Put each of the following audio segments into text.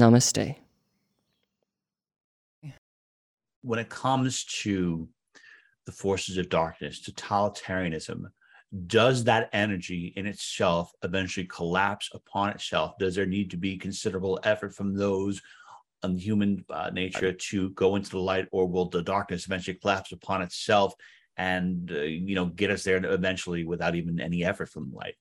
Namaste. When it comes to the forces of darkness, totalitarianism, does that energy in itself eventually collapse upon itself? Does there need to be considerable effort from those on human uh, nature to go into the light, or will the darkness eventually collapse upon itself and uh, you know get us there eventually without even any effort from the light?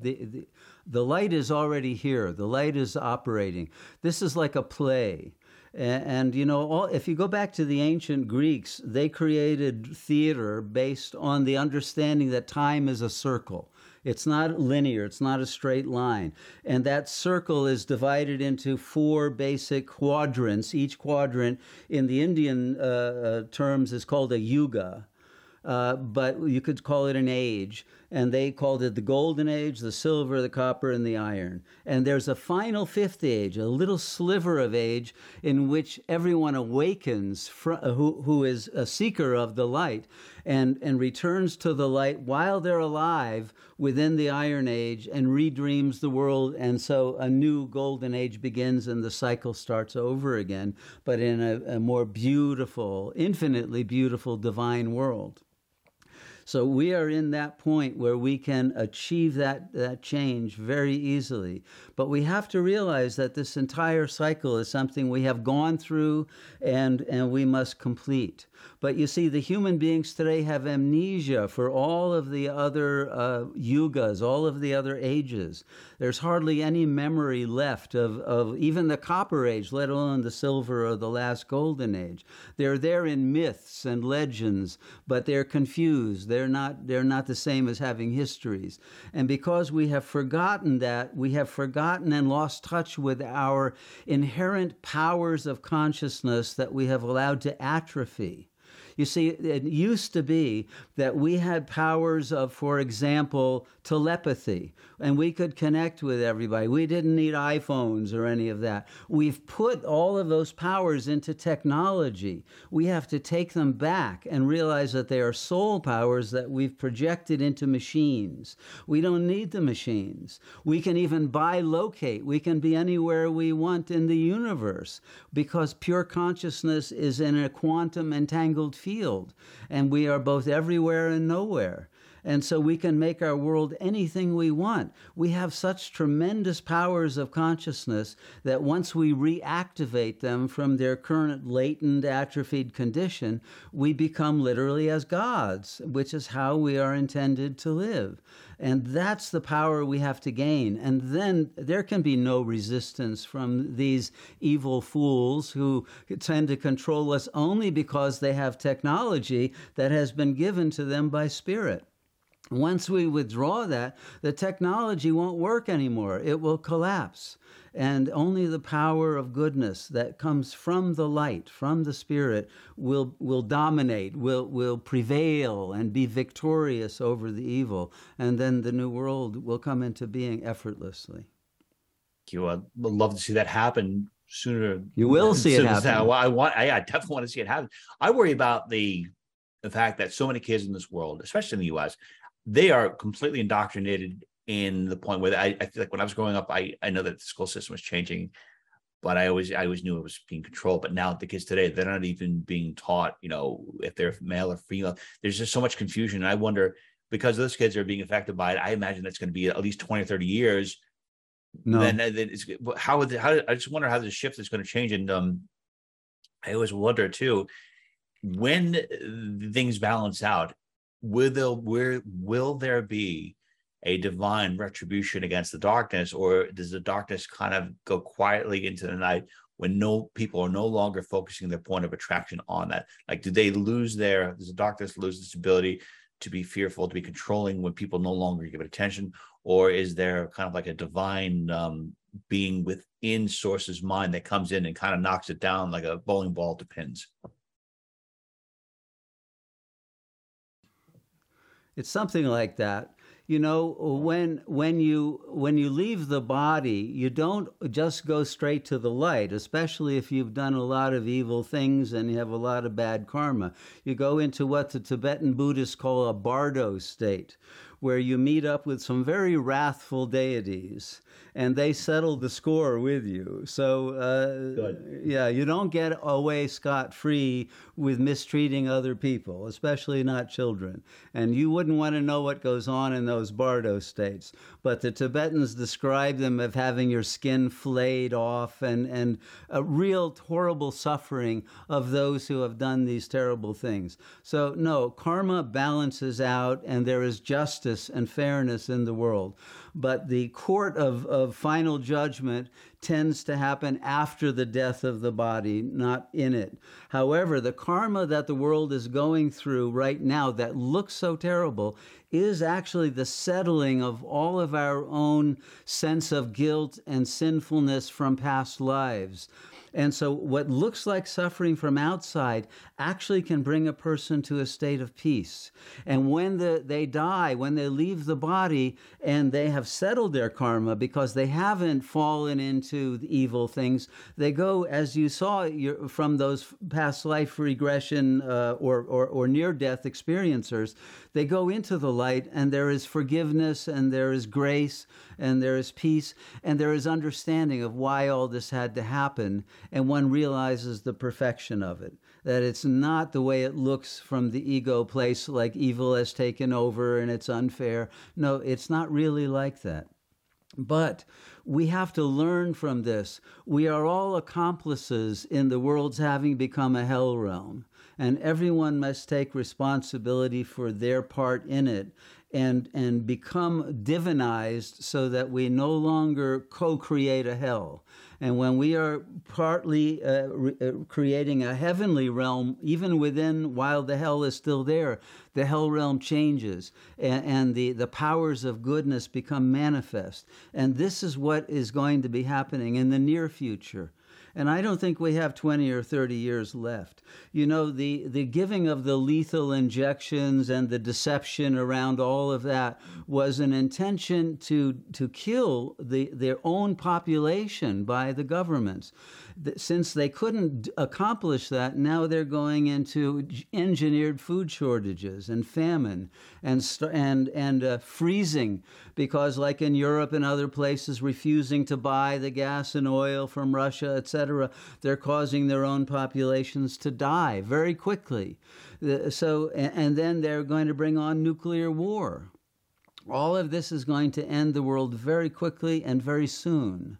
The, the, the light is already here. The light is operating. This is like a play. And, and, you know, all, if you go back to the ancient Greeks, they created theater based on the understanding that time is a circle. It's not linear, it's not a straight line. And that circle is divided into four basic quadrants. Each quadrant in the Indian uh, uh terms is called a yuga. Uh, but you could call it an age. And they called it the golden age, the silver, the copper, and the iron. And there's a final fifth age, a little sliver of age in which everyone awakens, uh, who, who is a seeker of the light, and, and returns to the light while they're alive within the iron age and redreams the world. And so a new golden age begins and the cycle starts over again, but in a, a more beautiful, infinitely beautiful divine world. So we are in that point where we can achieve that, that change very easily. But we have to realize that this entire cycle is something we have gone through and, and we must complete. But you see, the human beings today have amnesia for all of the other uh, yugas, all of the other ages. There's hardly any memory left of, of even the copper age, let alone the silver or the last golden age. They're there in myths and legends, but they're confused. They're not, they're not the same as having histories. And because we have forgotten that, we have forgotten and lost touch with our inherent powers of consciousness that we have allowed to atrophy. You see, it used to be that we had powers of, for example, telepathy, and we could connect with everybody. We didn't need iPhones or any of that. We've put all of those powers into technology. We have to take them back and realize that they are soul powers that we've projected into machines. We don't need the machines. We can even bilocate. We can be anywhere we want in the universe because pure consciousness is in a quantum entangled field, and we are both everywhere and nowhere. And so we can make our world anything we want. We have such tremendous powers of consciousness that once we reactivate them from their current latent, atrophied condition, we become literally as gods, which is how we are intended to live. And that's the power we have to gain. And then there can be no resistance from these evil fools who tend to control us only because they have technology that has been given to them by spirit. Once we withdraw that, the technology won't work anymore. It will collapse. And only the power of goodness that comes from the light, from the Spirit, will, will dominate, will, will prevail, and be victorious over the evil. And then the new world will come into being effortlessly. You I would love to see that happen sooner. You will see it happen. Well, I want. I, I definitely want to see it happen. I worry about the the fact that so many kids in this world, especially in the U.S., they are completely indoctrinated in the point where I, I feel like when I was growing up, I, I know that the school system was changing, but I always I always knew it was being controlled. But now the kids today, they're not even being taught, you know, if they're male or female. There's just so much confusion. And I wonder because those kids are being affected by it, I imagine that's going to be at least 20 or 30 years. No. Then, then it's how would how I just wonder how the shift is going to change. And um I always wonder too, when things balance out, will there where will there be a divine retribution against the darkness or does the darkness kind of go quietly into the night when no people are no longer focusing their point of attraction on that like do they lose their does the darkness lose its ability to be fearful to be controlling when people no longer give it attention or is there kind of like a divine um, being within Source's mind that comes in and kind of knocks it down like a bowling ball to pins. It's something like that. You know, when when you when you leave the body, you don't just go straight to the light, especially if you've done a lot of evil things and you have a lot of bad karma. You go into what the Tibetan Buddhists call a bardo state, where you meet up with some very wrathful deities and they settle the score with you. So, uh, yeah, you don't get away scot free with mistreating other people, especially not children. And you wouldn't want to know what goes on in those bardo states. But the Tibetans describe them of having your skin flayed off and, and a real horrible suffering of those who have done these terrible things. So, no, karma balances out and there is justice and fairness in the world. But the court of, of final judgment tends to happen after the death of the body, not in it. However, the karma that the world is going through right now that looks so terrible is actually the settling of all of our own sense of guilt and sinfulness from past lives. And so, what looks like suffering from outside actually can bring a person to a state of peace. And when the, they die, when they leave the body and they have settled their karma because they haven't fallen into evil things, they go, as you saw from those past life regression uh, or, or, or near death experiencers, they go into the light and there is forgiveness and there is grace and there is peace and there is understanding of why all this had to happen and one realizes the perfection of it. That it's not the way it looks from the ego place, like evil has taken over and it's unfair. No, it's not really like that. But we have to learn from this. We are all accomplices in the world's having become a hell realm, and everyone must take responsibility for their part in it and, and become divinized so that we no longer co create a hell. And when we are partly uh, re- uh, creating a heavenly realm, even within while the hell is still there, the hell realm changes and, and the, the powers of goodness become manifest. And this is what is going to be happening in the near future. And I don't think we have 20 or 30 years left. You know, the, the giving of the lethal injections and the deception around all of that was an intention to, to kill the, their own population by the governments since they couldn't accomplish that, now they're going into engineered food shortages and famine and and and uh, freezing because, like in Europe and other places, refusing to buy the gas and oil from Russia, etc., they're causing their own populations to die very quickly. So, and then they're going to bring on nuclear war. All of this is going to end the world very quickly and very soon.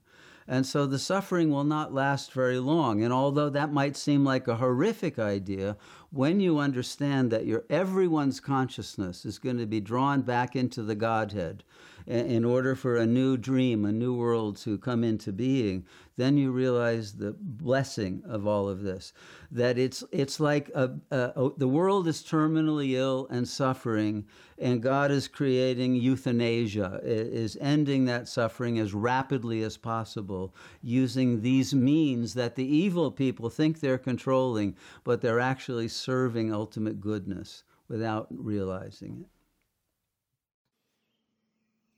And so the suffering will not last very long. And although that might seem like a horrific idea, when you understand that your everyone's consciousness is going to be drawn back into the Godhead, in order for a new dream, a new world to come into being, then you realize the blessing of all of this. That it's it's like a, a, the world is terminally ill and suffering, and God is creating euthanasia, is ending that suffering as rapidly as possible using these means that the evil people think they're controlling, but they're actually serving ultimate goodness without realizing it.